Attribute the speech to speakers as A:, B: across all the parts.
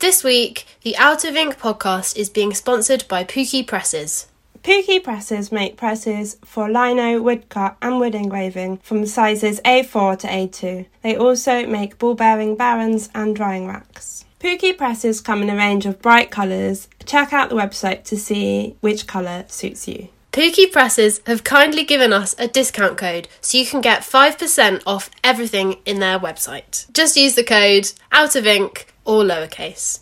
A: This week, the Out of Ink podcast is being sponsored by Pooki Presses.
B: Pooki presses make presses for lino, woodcut, and wood engraving from sizes A4 to A2. They also make ball bearing barens and drying racks. Pooki presses come in a range of bright colours. Check out the website to see which colour suits you.
A: Pooki Presses have kindly given us a discount code so you can get 5% off everything in their website. Just use the code out of ink or lowercase.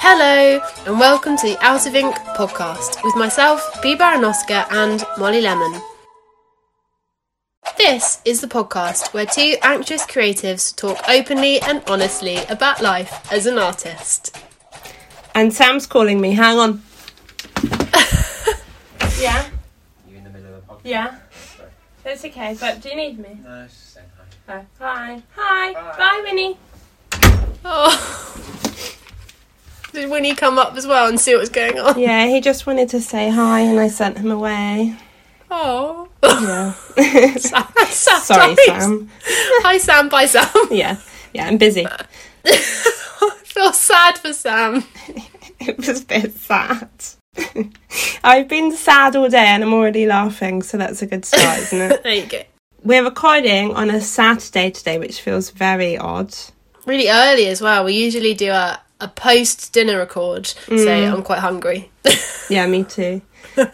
A: Hello, and welcome to the Out of Ink podcast with myself, Bea. Baranoska, and Molly Lemon. This is the podcast where two anxious creatives talk openly and honestly about life as an artist.
B: And Sam's calling me. Hang on. yeah,
C: You in the middle of the podcast?
B: yeah. It's okay, but do you need me?
C: No, it's just saying hi.
B: Oh, hi. Hi.
C: Bye.
B: Bye, Winnie.
A: Oh. Did Winnie come up as well and see what was going on?
B: Yeah, he just wanted to say hi and I sent him away.
A: Oh.
B: Yeah.
A: Sam, Sam,
B: Sorry. Sam.
A: Hi, Sam. Bye, Sam.
B: Yeah. Yeah, I'm busy.
A: I feel sad for Sam.
B: It was a bit sad. I've been sad all day and I'm already laughing, so that's a good start, isn't it?
A: There you go.
B: We're recording on a Saturday today, which feels very odd.
A: Really early as well. We usually do a, a post dinner record, so mm. I'm quite hungry.
B: Yeah, me too.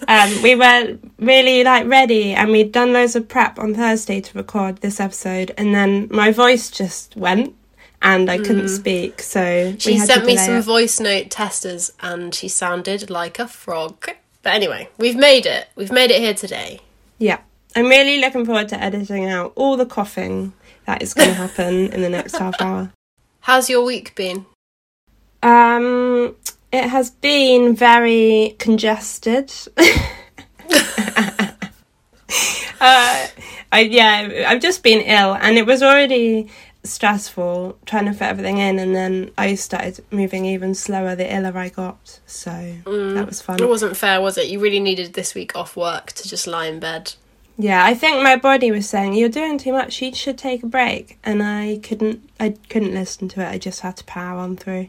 B: Um, we were really like ready and we'd done loads of prep on Thursday to record this episode, and then my voice just went and I couldn't speak, so
A: She sent me some
B: it.
A: voice note testers and she sounded like a frog. But anyway, we've made it. We've made it here today.
B: Yeah, I'm really looking forward to editing out all the coughing that is going to happen in the next half hour.
A: How's your week been?
B: Um, it has been very congested. uh, I yeah, I've just been ill, and it was already stressful trying to fit everything in, and then I started moving even slower the iller I got. So that was fun.
A: It wasn't fair, was it? You really needed this week off work to just lie in bed.
B: Yeah, I think my body was saying you're doing too much. You should take a break, and I couldn't. I couldn't listen to it. I just had to power on through.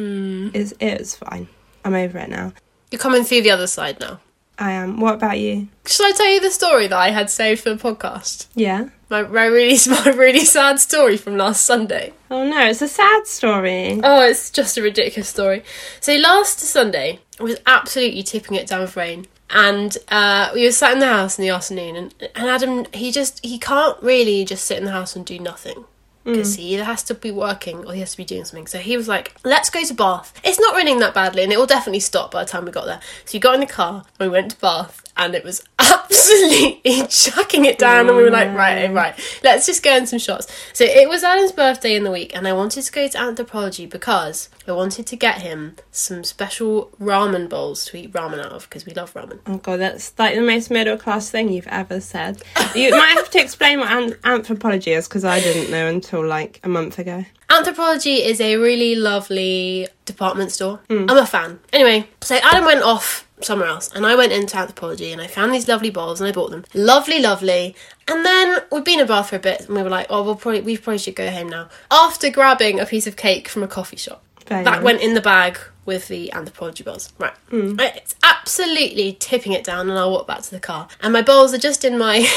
A: Mm.
B: It's it's fine. I'm over it now.
A: You're coming through the other side now.
B: I am. What about you?
A: Should I tell you the story that I had saved for the podcast?
B: Yeah.
A: My, my really my really sad story from last Sunday.
B: Oh no, it's a sad story.
A: Oh, it's just a ridiculous story. So last Sunday it was absolutely tipping it down with rain, and uh, we were sat in the house in the afternoon, and, and Adam he just he can't really just sit in the house and do nothing. Because mm. he has to be working or he has to be doing something. So he was like, let's go to Bath. It's not raining that badly and it will definitely stop by the time we got there. So we got in the car and we went to Bath and it was absolutely chucking it down. And we were like, right, oh, right, let's just go in some shots. So it was Adam's birthday in the week and I wanted to go to Anthropologie because I wanted to get him some special ramen bowls to eat ramen out of because we love ramen.
B: Oh god, that's like the most middle class thing you've ever said. You might have to explain what an- anthropologie is because I didn't know until like a month ago.
A: Anthropologie is a really lovely department store. Hmm. I'm a fan. Anyway, so Adam went off somewhere else and I went into Anthropologie and I found these lovely bowls and I bought them. Lovely, lovely. And then we'd been in a Bath for a bit and we were like, oh, we'll probably, we probably should go home now. After grabbing a piece of cake from a coffee shop.
B: Very
A: that
B: nice.
A: went in the bag with the Anthropologie bowls. Right. Right, It's absolutely tipping it down, and I'll walk back to the car. And my bowls are just in my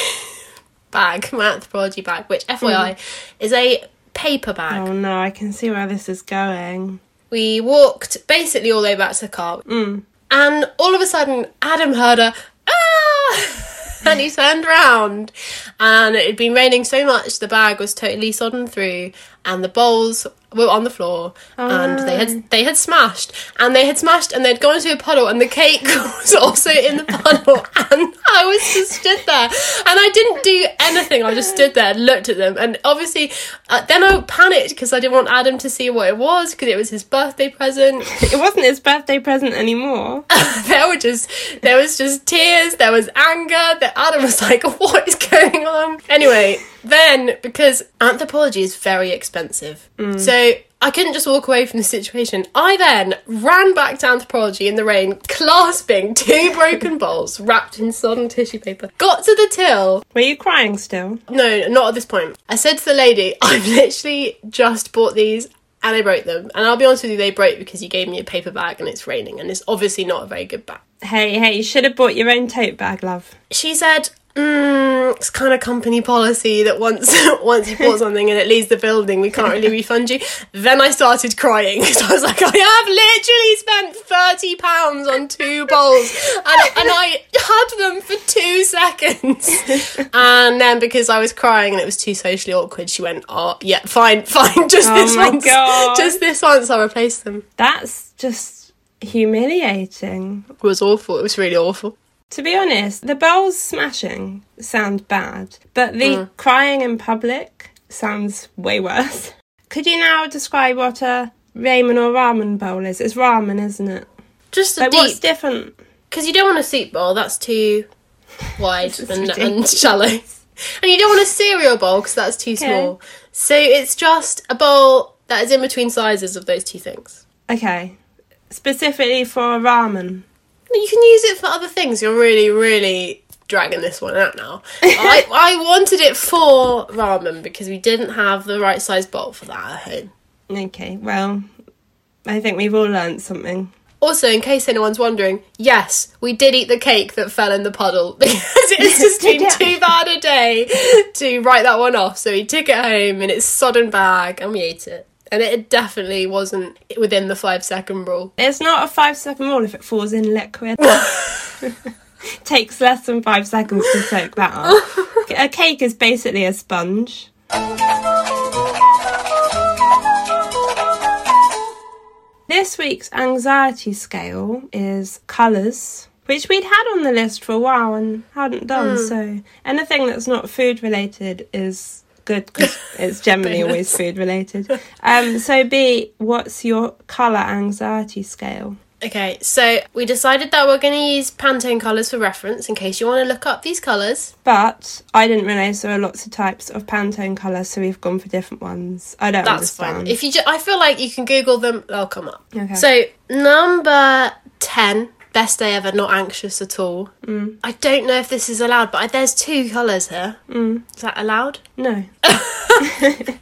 A: bag, my Anthropologie bag, which, FYI, mm. is a paper bag.
B: Oh no, I can see where this is going.
A: We walked basically all the way back to the car, mm. and all of a sudden, Adam heard a ah! and he turned round, and it had been raining so much the bag was totally sodden through, and the bowls were on the floor, and they had they had smashed, and they had smashed, and they'd gone into a puddle, and the cake was also in the puddle, and I was just stood there, and I didn't do anything. I just stood there and looked at them, and obviously, uh, then I panicked because I didn't want Adam to see what it was because it was his birthday present.
B: It wasn't his birthday present anymore.
A: there were just there was just tears, there was anger. That Adam was like, "What is going on?" Anyway, then, because Anthropologie is very expensive, mm. so I couldn't just walk away from the situation. I then ran back to Anthropologie in the rain, clasping two broken bowls wrapped in sodden tissue paper. Got to the till.
B: Were you crying still?
A: No, not at this point. I said to the lady, I've literally just bought these and I broke them. And I'll be honest with you, they broke because you gave me a paper bag and it's raining and it's obviously not a very good bag.
B: Hey, hey, you should have bought your own tote bag, love.
A: She said, mm, it's kind of company policy that once once you bought something and it leaves the building, we can't really refund you. Then I started crying because I was like, I have literally spent thirty pounds on two bowls, and, and I had them for two seconds. And then because I was crying and it was too socially awkward, she went, "Oh, yeah, fine, fine, just
B: Oh
A: this once,
B: God.
A: just this once, I'll replace them."
B: That's just humiliating.
A: It was awful. It was really awful.
B: To be honest, the bowls smashing sound bad, but the
A: Mm.
B: crying in public sounds way worse. Could you now describe what a ramen or ramen bowl is? It's ramen, isn't it?
A: Just a
B: Like, what's different?
A: because you don't want a soup bowl that's too wide and, and shallow and you don't want a cereal bowl because that's too small so it's just a bowl that is in between sizes of those two things
B: Okay, specifically for a ramen.
A: You can use it for other things you're really really dragging this one out now I, I wanted it for ramen because we didn't have the right size bowl for that at home
B: Okay, well, I think we've all learnt something.
A: Also, in case anyone's wondering, yes, we did eat the cake that fell in the puddle because it's just been
B: Yeah.
A: too bad a day to write that one off. So we took it home in its sodden bag and we ate it. And it definitely wasn't within the five second rule.
B: It's not a five second rule if it falls in liquid. Takes less than five seconds to soak that up. a cake is basically a sponge. This week's anxiety scale is colours, which we'd had on the list for a while and hadn't done. Hmm. So anything that's not food related is good because it's generally always food related. Um, so Bea, what's your colour anxiety scale?
A: Okay, so we decided that we're going to use Pantone colours for reference in case you want to look up these colours.
B: But I didn't realise there are lots of types of Pantone colours, so we've gone for different ones. I don't
A: That's
B: understand.
A: fine. If you, ju- I feel like you can Google them; they'll come up.
B: Okay.
A: So number ten, best day ever, not anxious at all.
B: Mm.
A: I don't know if this is allowed, but I, there's two colours here.
B: Mm.
A: Is that allowed?
B: No.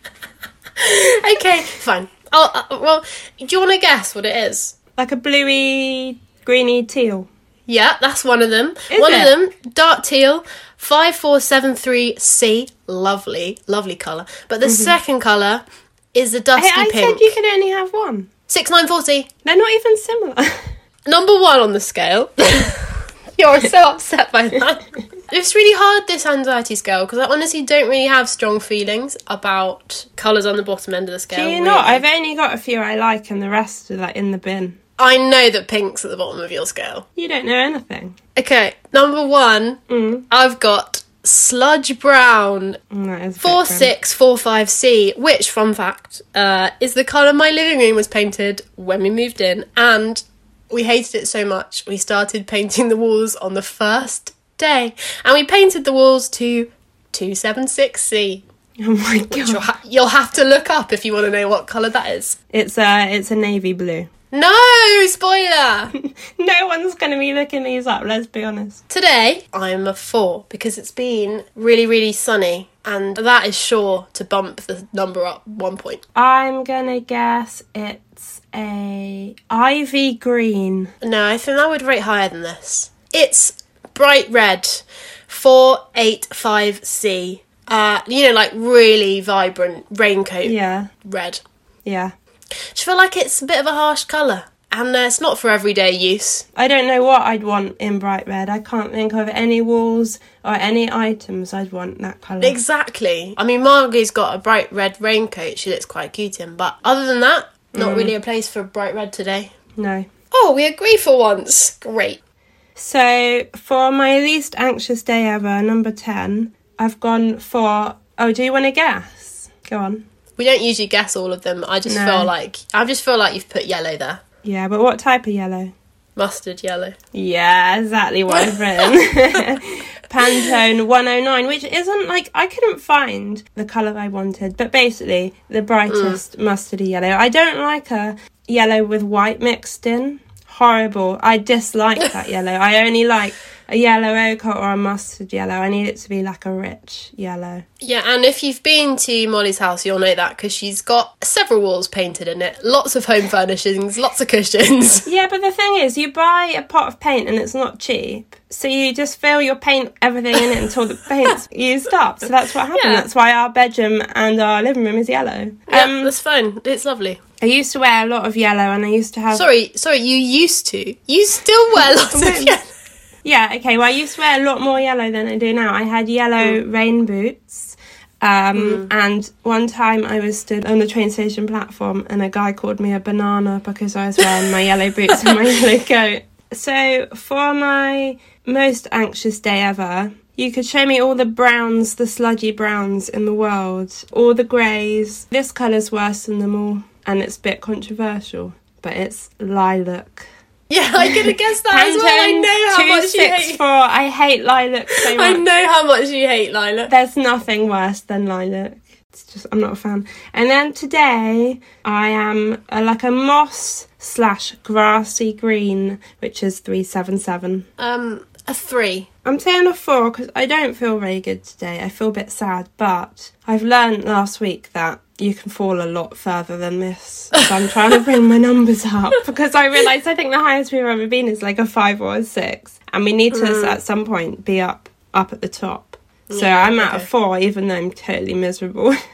A: Okay, fine. Oh, uh, well, do you want to guess what it is?
B: Like a bluey, greeny teal.
A: Yeah, that's one of them.
B: Is
A: one
B: it?
A: of them, dark teal, 5473C. Lovely, lovely colour. But the second colour is the
B: Mm-hmm. Hey,
A: dusty
B: I
A: pink.
B: said you can only have one.
A: 6940.
B: They're not even similar.
A: Number one on the scale. You're so upset by that. It's really hard, this anxiety scale, because I honestly don't really have strong feelings about colours on the bottom end of the scale.
B: Do you
A: really.
B: not? I've only got a few I like, and the rest are like in the bin.
A: I know that pink's at the bottom of your scale.
B: You don't know anything.
A: Okay, number one,
B: Mm.
A: I've got sludge brown
B: Mm, That is a bit
A: four six four five C, which, fun fact, uh, is the colour my living room was painted when we moved in, and we hated it so much we started painting the walls on the first day, and we painted the walls to two seven six C.
B: Oh my
A: You'll,
B: god!
A: ha- you'll have to look up if you want to know what colour that is.
B: It's a it's a navy blue.
A: No spoiler.
B: No one's going to be looking these up. Let's be honest.
A: Today, I'm a four because it's been really, really sunny, and that is sure to bump the number up one point.
B: I'm gonna guess it's a ivy green.
A: No, I think I would rate higher than this. It's bright red, 485C. Uh, you know, like really vibrant raincoat
B: Yeah,
A: red.
B: yeah.
A: Just feel like it's a bit of a harsh colour, and uh, it's not for everyday use.
B: I don't know what I'd want in bright red. I can't think of any walls or any items I'd want that colour.
A: Exactly. I mean, Margie's got a bright red raincoat she looks quite cute in, but other than that, not mm. really a place for bright red today.
B: no.
A: Oh, we agree for once. Great.
B: So for my least anxious day ever, number ten, I've gone for. Oh, do you want to guess? Go on.
A: We don't usually guess all of them. I just
B: No.
A: feel like I just feel like you've put yellow there.
B: Yeah, but what type of yellow?
A: Mustard yellow.
B: Yeah, exactly what I've written. Pantone 109, which isn't like I couldn't find the colour I wanted, but basically the brightest mm. mustardy yellow. I don't like a yellow with white mixed in. Horrible. I dislike that yellow. I only like a yellow ochre or a mustard yellow. I need it to be like a rich yellow.
A: Yeah, and if you've been to Molly's house, you'll know that because she's got several walls painted in it, lots of home furnishings, lots of cushions.
B: Yeah, but the thing is, you buy a pot of paint and it's not cheap. So you just fill your paint everything in it until the paint's used up. So that's what happened.
A: Yeah.
B: That's why our bedroom and our living room is yellow.
A: yeah,
B: Um,
A: that's fine. It's lovely.
B: I used to wear a lot of yellow and I used to have
A: Sorry, sorry, you used to. You still wear lots of yellow.
B: Yeah, okay. Well, I used to wear a lot more yellow than I do now. I had yellow rain boots. Um, And one time I was stood on the train station platform and a guy called me a banana because I was wearing my yellow boots and my yellow coat. So, for my most anxious day ever, you could show me all the browns, the sludgy browns in the world, all the greys. This colour's worse than them all, and it's a bit controversial, but it's lilac.
A: Yeah, I could have guessed that as well. I know how much you hate.
B: 264. I hate lilac so much.
A: I know how much you hate lilac.
B: There's nothing worse than lilac. It's just I'm not a fan. And then today I am uh, like a moss slash grassy green, which is three seven seven.
A: Um, a three.
B: I'm saying a four because I don't feel very good today. I feel a bit sad, but I've learned last week that you can fall a lot further than this. So I'm trying to bring my numbers up because I realised I think the highest we've ever been is like a five or a six, and we need to mm. at some point be up up at the top. So I'm at a four, even though I'm totally miserable.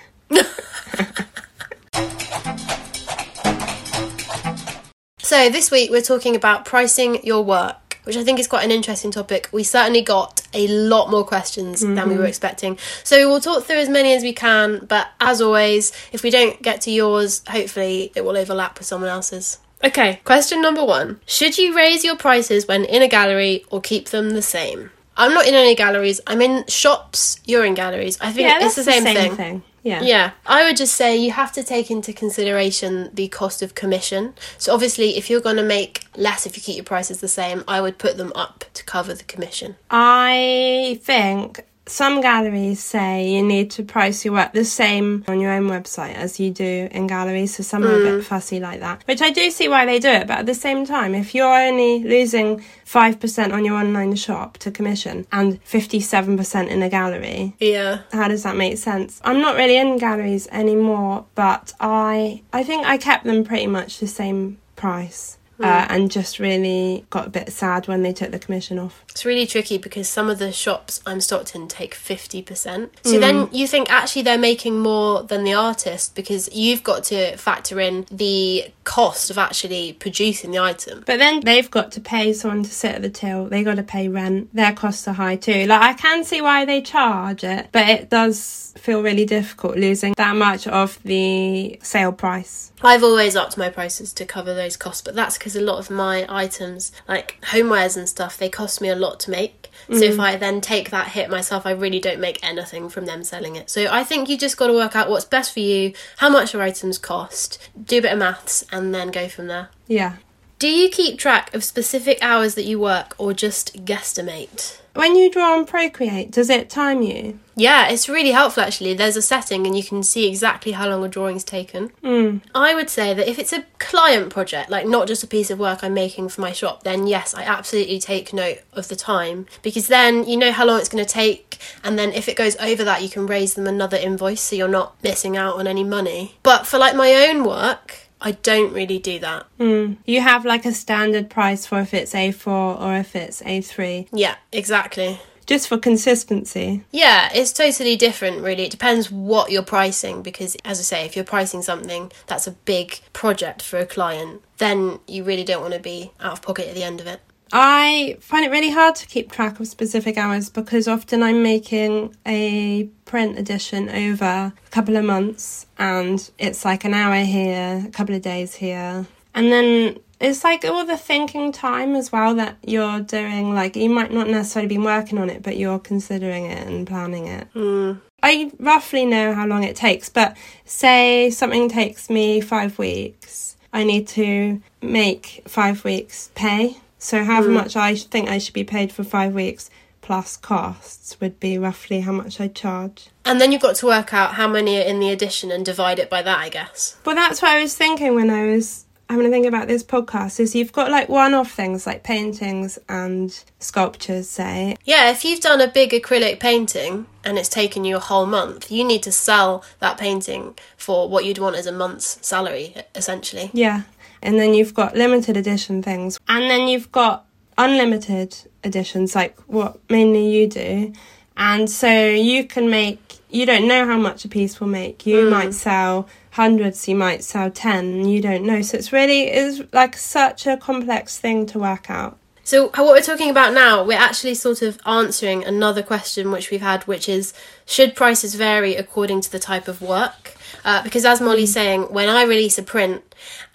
A: So this week we're talking about pricing your work, which I think is quite an interesting topic. We certainly got a lot more questions than we were mm-hmm. expecting. So we'll talk through as many as we can, but as always, if we don't get to yours, hopefully it will overlap with someone else's. Okay, question number one. Should you raise your prices when in a gallery or keep them the same? I'm not in any galleries, I'm in shops, you're in galleries. I think
B: yeah,
A: it's
B: that's
A: the same, thing.
B: Yeah.
A: Yeah, I would just say you have to take into consideration the cost of commission. So obviously, if you're going to make less if you keep your prices the same, I would put them up to cover the commission.
B: I think some galleries say you need to price your work the same on your own website as you do in galleries, so some are a bit mm. fussy like that. Which I do see why they do it, but at the same time, if you're only losing 5% on your online shop to commission and 57% in a gallery,
A: Yeah.
B: how does that make sense? I'm not really in galleries anymore, but I I think I kept them pretty much the same price. Uh, and just really got a bit sad when they took the commission off.
A: It's really tricky because some of the shops I'm stocked in take 50%. So then you think actually they're making more than the artist because you've got to factor in the cost of actually producing the item.
B: But then they've got to pay someone to sit at the till. They got to pay rent. Their costs are high too. Like I can see why they charge it, but it does feel really difficult losing that much of the sale price.
A: I've always upped my prices to cover those costs, but that's because a lot of my items, like homewares and stuff, they cost me a lot to make. So if mm. I then take that hit myself, I really don't make anything from them selling it. So I think you just got to work out what's best for you, how much your items cost, do a bit of maths, and then go from there.
B: Yeah.
A: Do you keep track of specific hours that you work or just guesstimate?
B: When you draw on Procreate, does it time you?
A: Yeah, it's really helpful actually. There's a setting and you can see exactly how long a drawing's taken.
B: Mm.
A: I would say that if it's a client project, like not just a piece of work I'm making for my shop, then yes, I absolutely take note of the time because then you know how long it's going to take, and then if it goes over that, you can raise them another invoice so you're not missing out on any money. But for like my own work, I don't really do that.
B: Mm. You have like a standard price for if it's A4 or if it's A3,
A: Yeah, exactly.
B: just for consistency.
A: Yeah, it's totally different, really. It depends what you're pricing because, as I say, if you're pricing something that's a big project for a client, then you really don't want to be out of pocket at the end of it.
B: I find it really hard to keep track of specific hours because often I'm making a print edition over a couple of months and it's like an hour here, a couple of days here. And then it's like all the thinking time as well that you're doing. Like you might not necessarily be working on it, but you're considering it and planning it.
A: Mm.
B: I roughly know how long it takes, but say something takes me five weeks, I need to make five weeks pay. So however mm. much I think I should be paid for five weeks plus costs would be roughly how much I'd charge.
A: And then you've got to work out how many are in the edition and divide it by that, I guess.
B: Well, that's what I was thinking when I was having to think about this podcast. Is you've got like one-off things like paintings and sculptures, say.
A: Yeah, if you've done a big acrylic painting and it's taken you a whole month, you need to sell that painting for what you'd want as a month's salary, essentially.
B: Yeah, and then you've got limited edition things, and then you've got unlimited editions, like what mainly you do. And so you can make. You don't know how much a piece will make. You might sell hundreds. You might sell ten. You don't know. So it's really is like such a complex thing to work out.
A: So, what we're talking about now, we're actually sort of answering another question which we've had, which is should prices vary according to the type of work? Uh, because as Molly's saying, when I release a print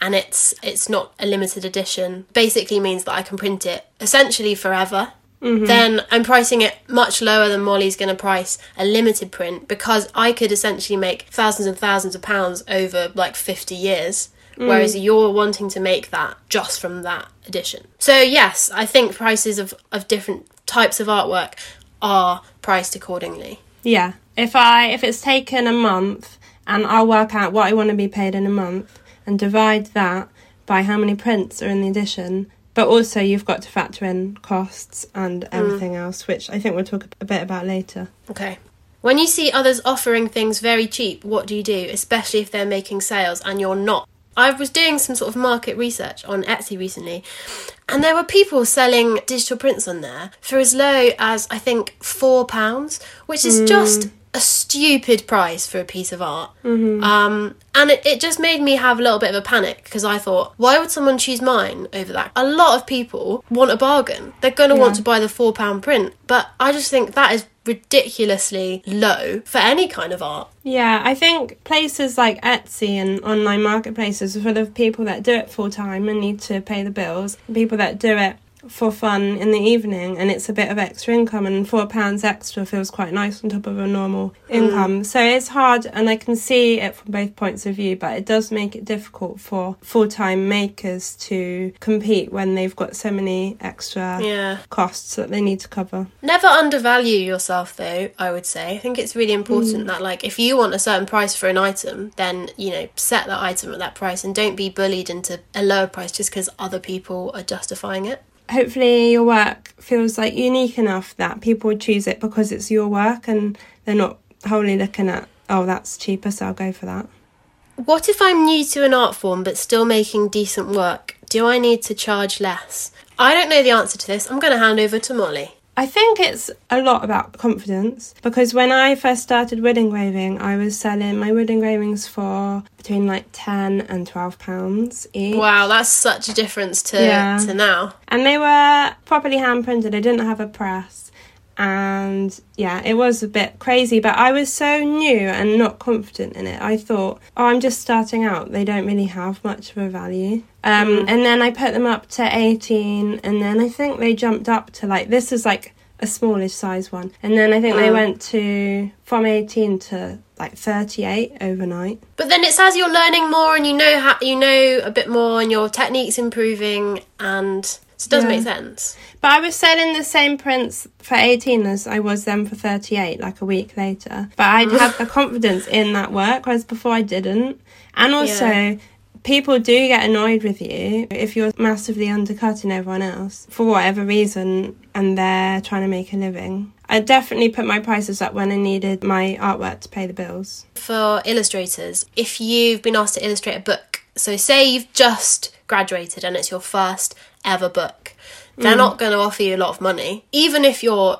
A: and it's it's not a limited edition, basically means that I can print it essentially forever. Mm-hmm. Then I'm pricing it much lower than Molly's going to price a limited print because I could essentially make thousands and thousands of pounds over like 50 years. Mm. Whereas you're wanting to make that just from that edition. So, yes, I think prices of, of different types of artwork are priced accordingly.
B: Yeah. If I if it's taken a month and I'll work out what I want to be paid in a month and divide that by how many prints are in the edition. But also you've got to factor in costs and mm. everything else, which I think we'll talk a bit about later.
A: Okay. When you see others offering things very cheap, what do you do, especially if they're making sales and you're not? I was doing some sort of market research on Etsy recently, and there were people selling digital prints on there for as low as I think four pounds, which is just mm. A stupid price for a piece of art. Um, and it, it just made me have a little bit of a panic because I thought, why would someone choose mine over that? A lot of people want a bargain. They're going to want to buy the four pound print, but I just think that is ridiculously low for any kind of art.
B: Yeah, I think places like Etsy and online marketplaces are full of people that do it full time and need to pay the bills, people that do it for fun in the evening and it's a bit of extra income and four pounds extra feels quite nice on top of a normal hmm. income. So it's hard and I can see it from both points of view, but it does make it difficult for full time makers to compete when they've got so many extra
A: Yeah.
B: costs that they need to cover.
A: Never undervalue yourself though, I would say. I think it's really important hmm. that like if you want a certain price for an item, then, you know, set that item at that price and don't be bullied into a lower price just because other people are justifying it.
B: Hopefully your work feels like unique enough that people choose it because it's your work and they're not wholly looking at oh that's cheaper so I'll go for that.
A: What if I'm new to an art form but still making decent work? Do I need to charge less? I don't know the answer to this. I'm going to hand over to Molly.
B: I think it's a lot about confidence because when I first started wood engraving, I was selling my wood engravings for between like 10 and 12 pounds each.
A: Wow, that's such a difference to
B: Yeah.
A: to now.
B: And they were properly hand printed. I didn't have a press. And yeah, it was a bit crazy, but I was so new and not confident in it. I thought, oh, I'm just starting out. They don't really have much of a value. Um, And then I put them up to 18, and then I think they jumped up to like, this is like a smallish size one. And then I think they
A: Mm.
B: went to from 18 to like 38 overnight.
A: But then it's as you're learning more and you know how you know a bit more and your technique's improving and so it does
B: Yeah.
A: make sense.
B: But I was selling the same prints for 18 as I was then for 38, like a week later. But I'd had the confidence in that work, whereas before I didn't. And also,
A: Yeah.
B: people do get annoyed with you if you're massively undercutting everyone else for whatever reason and they're trying to make a living. I definitely put my prices up when I needed my artwork to pay the bills.
A: For illustrators, if you've been asked to illustrate a book, so say you've just graduated and it's your first ever book, they're mm. not going to offer you a lot of money, even if you're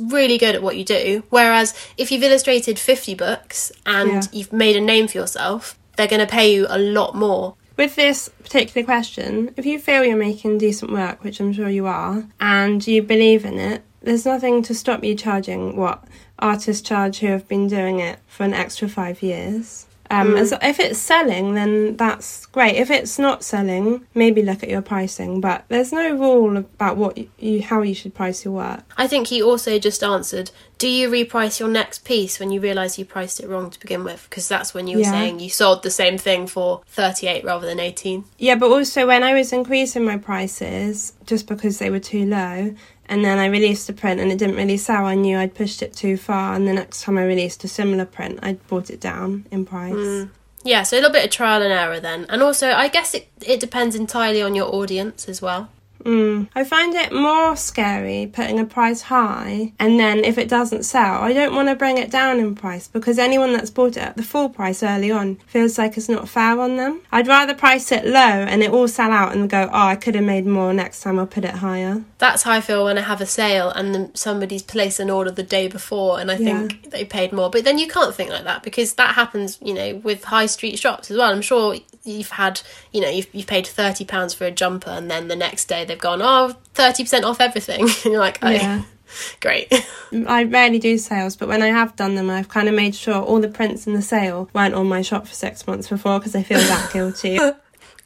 A: really good at what you do. Whereas if you've illustrated 50 books and
B: Yeah.
A: you've made a name for yourself, they're going to pay you a lot more.
B: With this particular question, if you feel you're making decent work, which I'm sure you are, and you believe in it, there's nothing to stop you charging what artists charge who have been doing it for an extra five years. Um, as, if it's selling, then that's great. If it's not selling, maybe look at your pricing. But there's no rule about what you, you how you should price your work.
A: I think he also just answered, Do you reprice your next piece when you realise you priced it wrong to begin with? Because that's when you were
B: Yeah.
A: saying you sold the same thing for 38 rather than 18.
B: Yeah, but also when I was increasing my prices just because they were too low, and then I released a print and it didn't really sell. I knew I'd pushed it too far, and the next time I released a similar print, I brought it down in price. Mm.
A: Yeah, so a little bit of trial and error then. And also, I guess it, it depends entirely on your audience as well.
B: Mm. I find it more scary putting a price high and then if it doesn't sell, I don't want to bring it down in price because anyone that's bought it at the full price early on feels like it's not fair on them. I'd rather price it low and it all sell out and go, oh, I could have made more next time, I'll put it higher.
A: That's how I feel when I have a sale and somebody's placed an order the day before and I think they paid more. But then you can't think like that because that happens, you know, with high street shops as well. I'm sure you've had, you know, you've, you've paid £30 for a jumper and then the next day they've gone, oh, 30% off everything. and you're like, oh,
B: Yeah.
A: great.
B: I rarely do sales, but when I have done them, I've kind of made sure all the prints in the sale weren't on my shop for six months before because I feel that guilty.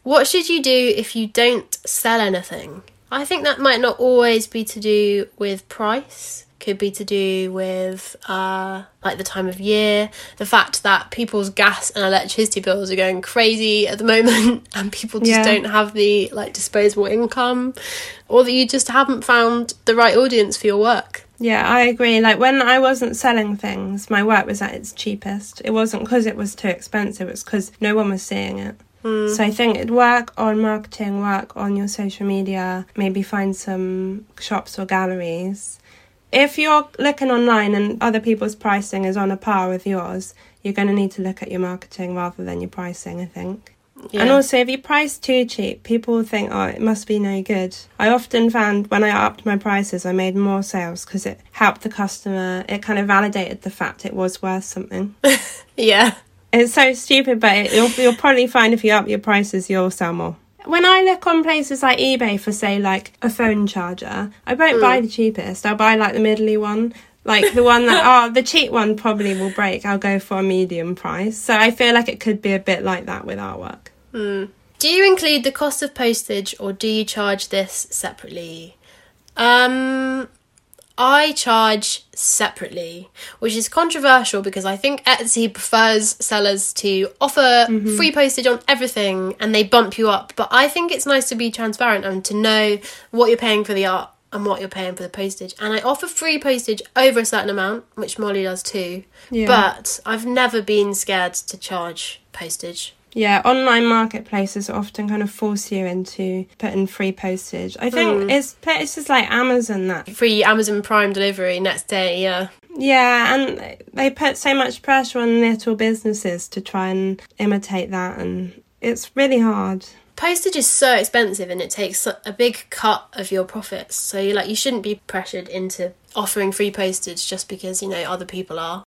A: What should you do if you don't sell anything? I think that might not always be to do with price. Could be to do with uh, like the time of year, the fact that people's gas and electricity bills are going crazy at the moment, and people just
B: Yeah.
A: don't have the like disposable income, or that you just haven't found the right audience for your work.
B: Yeah, I agree. Like when I wasn't selling things, my work was at its cheapest. It wasn't because it was too expensive, it's because no one was seeing it. So I think it'd work on marketing, work on your social media, maybe find some shops or galleries. If you're looking online and other people's pricing is on a par with yours, you're going to need to look at your marketing rather than your pricing, I think.
A: Yeah.
B: And also, if you price too cheap, people will think, oh, it must be no good. I often found when I upped my prices, I made more sales because it helped the customer. It kind of validated the fact it was worth something.
A: yeah.
B: it's so stupid, but it, you'll, you'll probably find if you up your prices, you'll sell more. When I look on places like eBay for, say, like a phone charger, I won't buy the cheapest. I'll buy like the middly one. Like the one that, oh, the cheap one probably will break. I'll go for a medium price. So I feel like it could be a bit like that with artwork.
A: Do you include the cost of postage or do you charge this separately? Um I charge separately, which is controversial because I think Etsy prefers sellers to offer mm-hmm. free postage on everything and they bump you up. But I think it's nice to be transparent and to know what you're paying for the art and what you're paying for the postage. And I offer free postage over a certain amount, which Molly does too.
B: Yeah.
A: But I've never been scared to charge postage.
B: Yeah, online marketplaces often kind of force you into putting free postage. I think mm. it's places like Amazon that
A: Free Amazon Prime delivery next day, yeah.
B: Yeah, and they put so much pressure on little businesses to try and imitate that, and it's really hard.
A: Postage is so expensive and it takes a big cut of your profits. So you like you shouldn't be pressured into offering free postage just because, you know, other people are.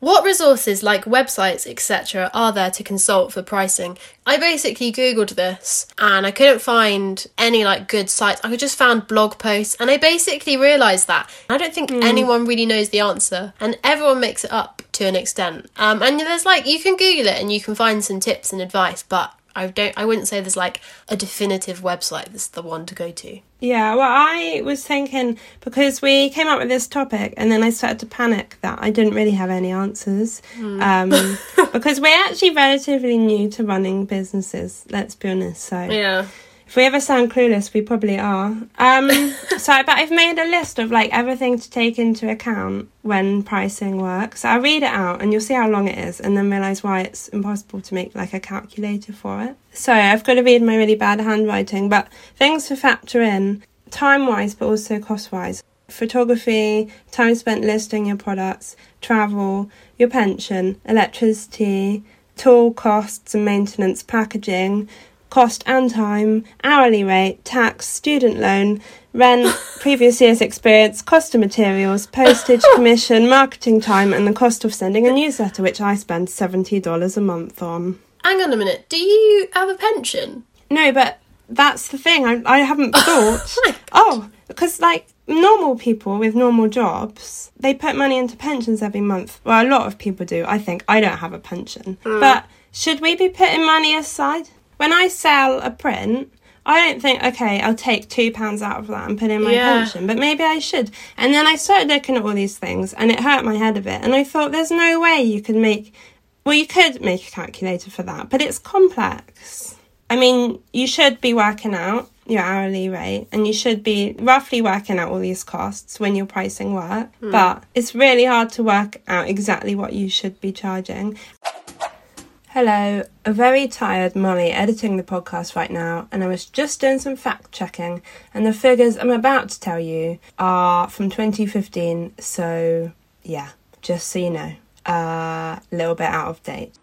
A: What resources like websites, etc., are there to consult for pricing? I basically googled this and I couldn't find any like good sites. I just found blog posts and I basically realized that I don't think anyone really knows the answer and everyone makes it up to an extent. Um, and there's like you can Google it and you can find some tips and advice, but I don't. I wouldn't say there's like a definitive website that's the one to go to.
B: Yeah, well, I was thinking because we came up with this topic, and then I started to panic that I didn't really have any answers. Um, because we're actually relatively new to running businesses, let's be honest. So,
A: Yeah.
B: If we ever sound clueless, we probably are. Um, so, but I've made a list of like everything to take into account when pricing works. So I'll read it out and you'll see how long it is and then realise why it's impossible to make like a calculator for it. So I've got to read my really bad handwriting, but things to factor in time wise, but also cost wise. Photography, time spent listing your products, travel, your pension, electricity, tool costs and maintenance, packaging, cost and time, hourly rate, tax, student loan, rent, previous year's experience, cost of materials, postage, commission, marketing time, and the cost of sending a newsletter, which I spend $70 a month on.
A: Hang on a minute. Do you have a pension?
B: No, but that's the thing. I, I haven't thought. oh, because oh, like normal people with normal jobs, they put money into pensions every month. Well, a lot of people do. I think I don't have a pension, mm. but should we be putting money aside when I sell a print? I don't think okay, I'll take two pounds out of that and put in my
A: Yeah.
B: pension, but maybe I should. And then I started looking at all these things, and it hurt my head a bit. And I thought, there's no way you could make. Well, you could make a calculator for that, but it's complex. I mean, you should be working out your hourly rate and you should be roughly working out all these costs when you're pricing work. Hmm. But it's really hard to work out exactly what you should be charging. Hello, a very tired Molly editing the podcast right now, and I was just doing some fact checking, and the figures I'm about to tell you are from 2015, so yeah, just so you know, a little bit out of date.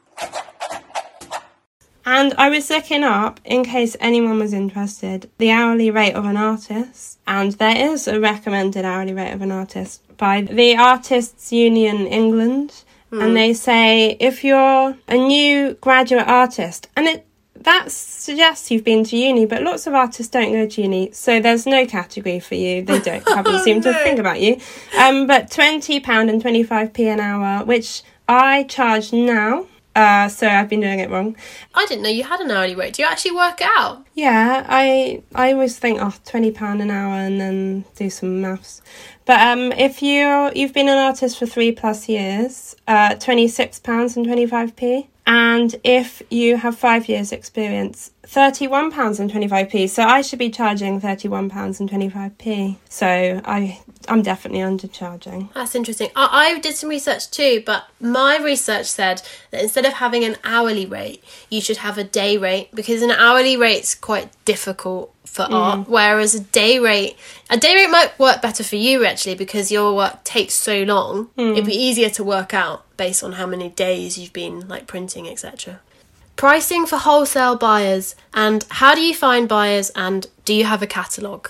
B: And I was looking up, in case anyone was interested, the hourly rate of an artist. And there is a recommended hourly rate of an artist by the Artists Union England. And they say if you're a new graduate artist, and it that suggests you've been to uni, but lots of artists don't go to uni, so there's no category for you. They don't probably seem to think about you. Um, but twenty pound and twenty five p an hour, which I charge now. Uh, so I've been doing it wrong.
A: I didn't know you had an hourly rate. Do you actually work out?
B: Yeah, I I always think oh twenty pound an hour and then do some maths. But um, if you you've been an artist for three plus years, uh, twenty six pounds and twenty five p. And if you have five years experience, thirty one pounds and twenty five p. So I should be charging thirty one pounds and twenty five p. So I I'm definitely undercharging.
A: That's interesting. I, I did some research too, but my research said that instead of having an hourly rate, you should have a day rate because an hourly rate's quite difficult for mm. art, whereas a day rate, a day rate might work better for you actually because your work takes so long. Mm. It'd be easier to work out based on how many days you've been like printing, etc. Pricing for wholesale buyers and how do you find buyers and do you have a catalogue?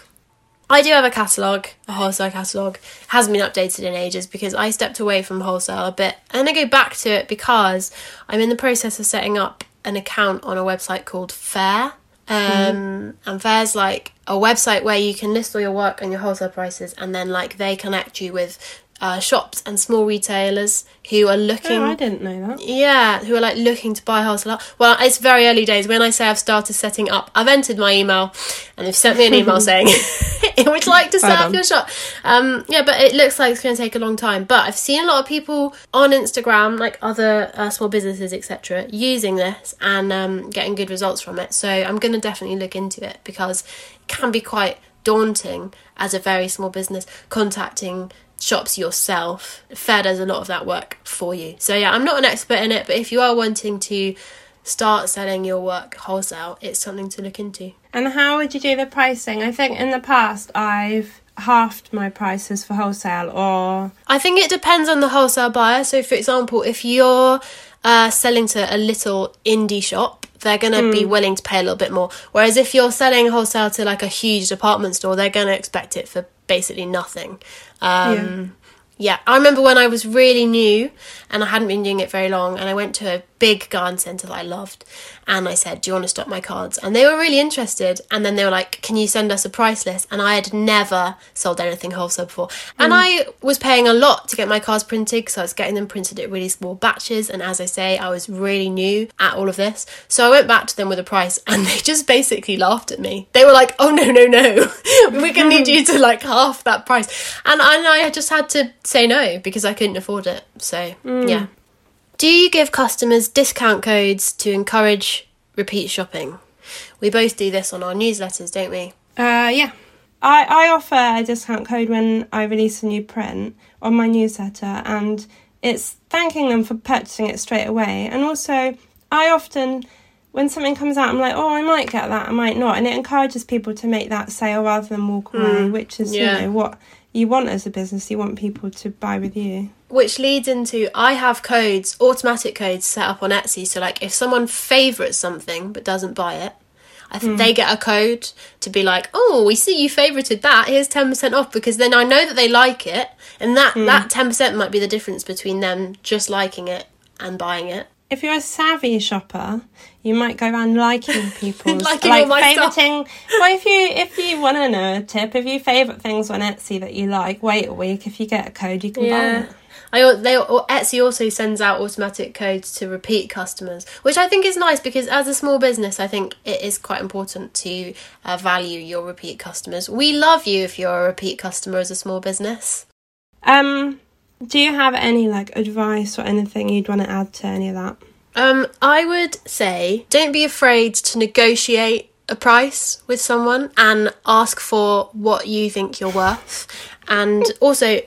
A: I do have a catalogue, a wholesale catalogue. Hasn't been updated in ages because I stepped away from wholesale a bit. And I go back to it because I'm in the process of setting up an account on a website called Faire. Um, And Faire's like a website where you can list all your work and your wholesale prices, and then like they connect you with uh, shops and small retailers who are looking.
B: Oh, I didn't know that.
A: Yeah, who are like looking to buy wholesale art. Well, it's very early days. When I say I've started setting up, I've entered my email and they've sent me an email saying, would you like to set
B: Well
A: up your shop? Um, yeah, but it looks like it's going to take a long time. But I've seen a lot of people on Instagram, like other uh, small businesses, etc., using this and um, getting good results from it. So I'm going to definitely look into it because it can be quite daunting as a very small business contacting shops yourself. Faire does a lot of that work for you. So yeah, I'm not an expert in it, but if you are wanting to start selling your work wholesale, it's something to look into.
B: And how would you do the pricing? I think in the past I've halved my prices for wholesale or
A: I think it depends on the wholesale buyer. So, for example, if you're uh, selling to a little indie shop, they're going to be willing to pay a little bit more. Whereas if you're selling wholesale to like a huge department store, they're going to expect it for basically nothing. Um, yeah. I remember when I was really new and I hadn't been doing it very long, and I went to a big garden centre that I loved, and I said, "Do you want to stock my cards?" And they were really interested, and then they were like, "Can you send us a price list?" And I had never sold anything wholesale before, and mm. I was paying a lot to get my cards printed because I was getting them printed at really small batches, and as I say, I was really new at all of this, so I went back to them with a price, and they just basically laughed at me. They were like, "Oh no, no, no, we're gonna need you to like half that price," and and I just had to say no because I couldn't afford it. So mm. yeah. Do you give customers discount codes to encourage repeat shopping? We both do this on our newsletters, don't we?
B: Uh, yeah. I, I offer a discount code when I release a new print on my newsletter, and it's thanking them for purchasing it straight away. And also, I often, when something comes out, I'm like, oh, I might get that, I might not. And it encourages people to make that sale rather than walk away, which is,
A: yeah.
B: you know, what you want as a business. You want people to buy with you.
A: Which leads into I have codes, automatic codes set up on Etsy. So, like, if someone favourites something but doesn't buy it, I think they mm. get a code to be like, "Oh, we see you favorited that. Here's ten percent off." Because then I know that they like it, and that that mm. ten percent might be the difference between them just liking it and buying it.
B: If you're a savvy shopper, you might go around liking people's
A: Liking
B: like
A: all my stuff.
B: favoriting. Well, if you if you want to know a tip, if you favorite things on Etsy that you like, wait a week. If you get a code, you can buy
A: Yeah.
B: it.
A: I they Etsy also sends out automatic codes to repeat customers, which I think is nice because as a small business, I think it is quite important to uh, value your repeat customers. We love you if you're a repeat customer as a small business.
B: Um, do you have any like advice or anything you'd want to add to any of that?
A: Um, I would say don't be afraid to negotiate a price with someone and ask for what you think you're worth. And also,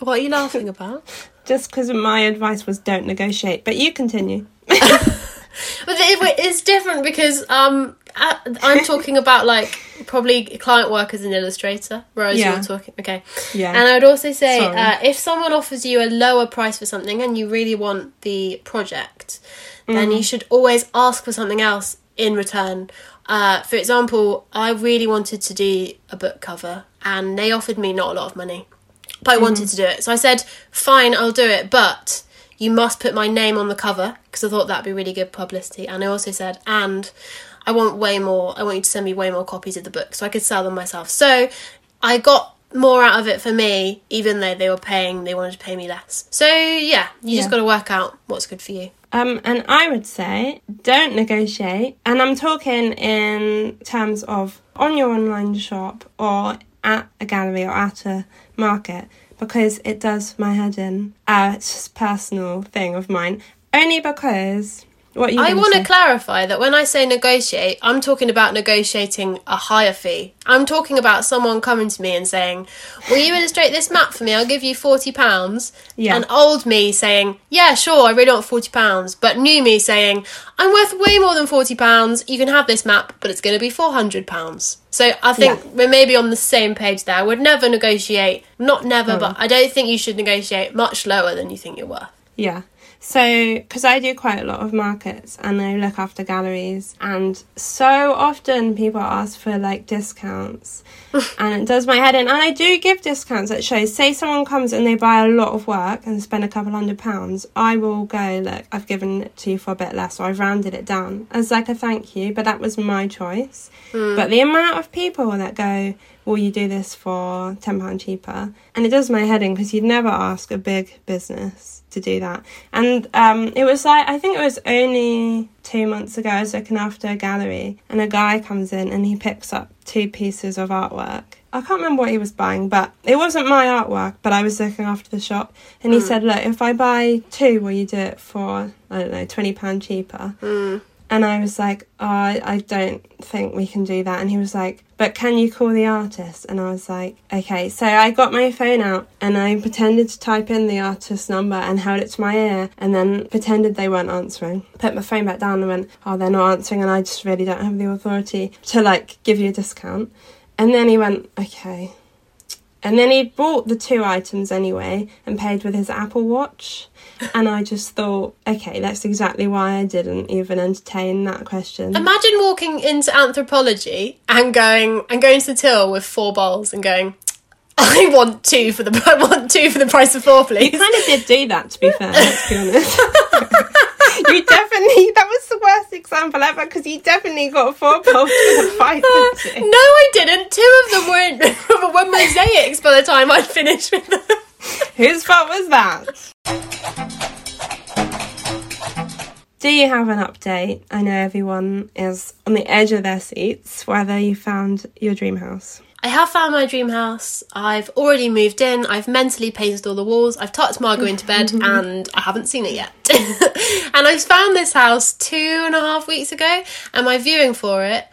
A: what are you laughing about?
B: Just because my advice was don't negotiate, but you continue.
A: But it, it's different because um, I- I'm talking about like probably client work as an illustrator, whereas
B: Yeah.
A: you're talking. Okay.
B: Yeah.
A: And I would also say, uh, if someone offers you a lower price for something and you really want the project, then
B: Mm.
A: you should always ask for something else in return. Uh, for example, I really wanted to do a book cover, and they offered me not a lot of money, but I
B: Mm-hmm.
A: wanted to do it. So I said, "Fine, I'll do it, but." You must put my name on the cover because I thought that'd be really good publicity. And I also said, and I want way more. I want you to send me way more copies of the book so I could sell them myself. So I got more out of it for me, even though they were paying. They wanted to pay me less. So yeah, you just got to work out what's good for you.
B: Um, and I would say don't negotiate. And I'm talking in terms of on your online shop or at a gallery or at a market because it does my head in. Uh, it's just personal thing of mine. Only because
A: I want to clarify that when I say negotiate, I'm talking about negotiating a higher fee. I'm talking about someone coming to me and saying, "Will you illustrate this map for me? I'll give you forty pounds."
B: Yeah.
A: And old me saying, "Yeah, sure, I really want forty pounds," but new me saying, "I'm worth way more than forty pounds. You can have this map, but it's going to be four hundred pounds." So I think
B: Yeah.
A: we're maybe on the same page there. I would never negotiate, not never,
B: No.
A: but I don't think you should negotiate much lower than you think you're worth.
B: Yeah. So, because I do quite a lot of markets and I look after galleries, and so often people ask for like discounts, and it does my head in. And I do give discounts at shows. Say someone comes and they buy a lot of work and spend a couple hundred pounds, I will go, Look, I've given it to you for a bit less, or I've rounded it down as like a thank you, but that was my choice. Hmm. But the amount of people that go, Will you do this for £10 cheaper? And it does my head in because you'd never ask a big business to do that. And um, it was like, I think it was only two months ago, I was looking after a gallery, and a guy comes in and he picks up two pieces of artwork. I can't remember what he was buying, but it wasn't my artwork, but I was looking after the shop. And he said, Look, if I buy two, will you do it for, I don't know, £20 cheaper? And I was like, oh, I, I don't think we can do that. And he was like, but can you call the artist? And I was like, okay. So I got my phone out and I pretended to type in the artist's number and held it to my ear and then pretended they weren't answering. Put my phone back down and went, oh, they're not answering and I just really don't have the authority to like give you a discount. And then he went, okay. And then he bought the two items anyway and paid with his Apple Watch. And I just thought, okay, that's exactly why I didn't even entertain that question.
A: Imagine walking into Anthropologie and going and going to the till with four bowls and going, I want two for the I want two for the price of four, please.
B: kind of did do that, to be fair, let's be honest. You definitely, that was the worst example ever because you definitely got four bowls for five
A: no. I didn't. Two of them were were mosaics by the time I'd finished with them.
B: Whose fault was that? Do you have an update? I know everyone is on the edge of their seats whether you found your dream house.
A: I have found my dream house. I've already moved in. I've mentally painted all the walls. I've tucked Margot into bed, and I haven't seen it yet. and I found this house two and a half weeks ago, and my viewing for it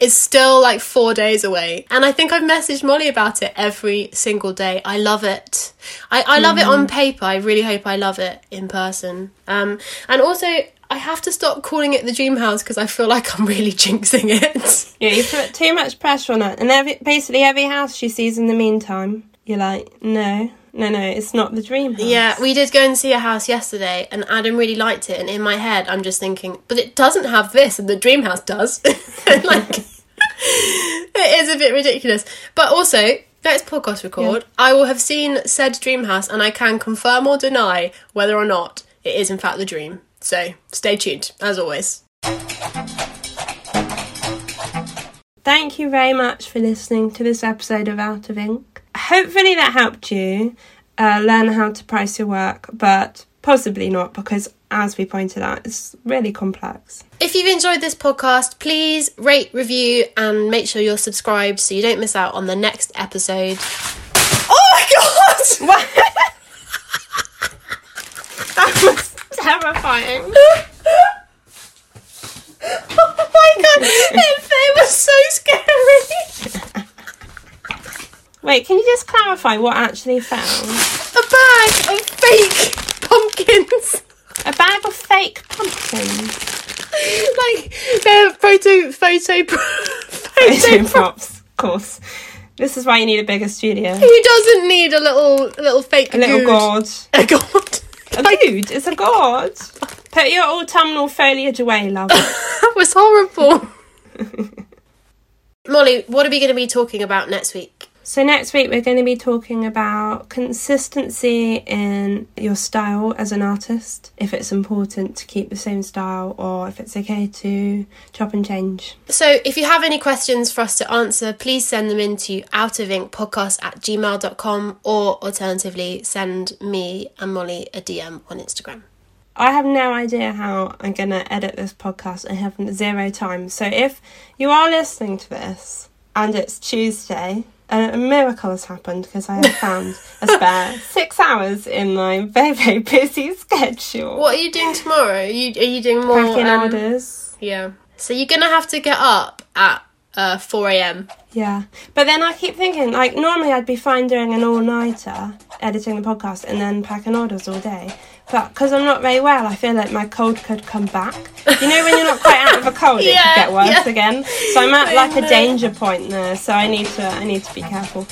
A: is still like four days away. And I think I've messaged Molly about it every single day. I love it. I, I love it on paper. I really hope I love it in person. Um, and also, I have to stop calling it the dream house because I feel like I'm really jinxing it.
B: Yeah, you put too much pressure on it, and every, basically every house she sees in the meantime, you're like, no, no, no, it's not the dream house.
A: Yeah, we did go and see a house yesterday, and Adam really liked it. And in my head, I'm just thinking, but it doesn't have this, and the dream house does. like, it is a bit ridiculous. But also, next podcast record, I will have seen said dream house, and I can confirm or deny whether or not it is in fact the dream. So stay tuned, as always.
B: Thank you very much for listening to this episode of Out of Ink. Hopefully that helped you uh, learn how to price your work, but possibly not because, as we pointed out, it's really complex.
A: If you've enjoyed this podcast, please rate, review, and make sure you're subscribed so you don't miss out on the next episode. Oh my god!
B: What? terrifying.
A: oh my god, they were so scary.
B: Wait, can you just clarify what actually fell?
A: A bag of fake pumpkins.
B: A bag of fake pumpkins.
A: like they're photo photo
B: photo,
A: photo
B: props. Of course, this is why you need a bigger studio.
A: Who doesn't need a little little fake?
B: A little
A: gourd.
B: god.
A: A god.
B: A gourd? It's a god. Put your autumnal foliage away, love.
A: That was horrible. Molly, what are we going to be talking about next week?
B: So next week we're going to be talking about consistency in your style as an artist. If it's important to keep the same style or if it's okay to chop and change.
A: So, if you have any questions for us to answer, please send them in to outofink.podcast at gmail.com or alternatively send me and Molly a DM on Instagram.
B: I have no idea how I'm going to edit this podcast. I have zero time. So if you are listening to this and it's Tuesday, a miracle has happened because I have found a spare six hours in my very, very busy schedule.
A: What are you doing tomorrow? Are you, are you doing more?
B: Packing
A: um,
B: orders.
A: Yeah. So, you're going to have to get up at uh, 4 a.m.
B: Yeah. But then I keep thinking, like, normally I'd be fine doing an all nighter, editing the podcast, and then packing orders all day. But because I'm not very well, I feel like my cold could come back. You know, when you're not quite out of a cold, it could get worse
A: yeah.
B: again. So I'm at
A: I
B: like a danger point there. So I need to, I need to be careful.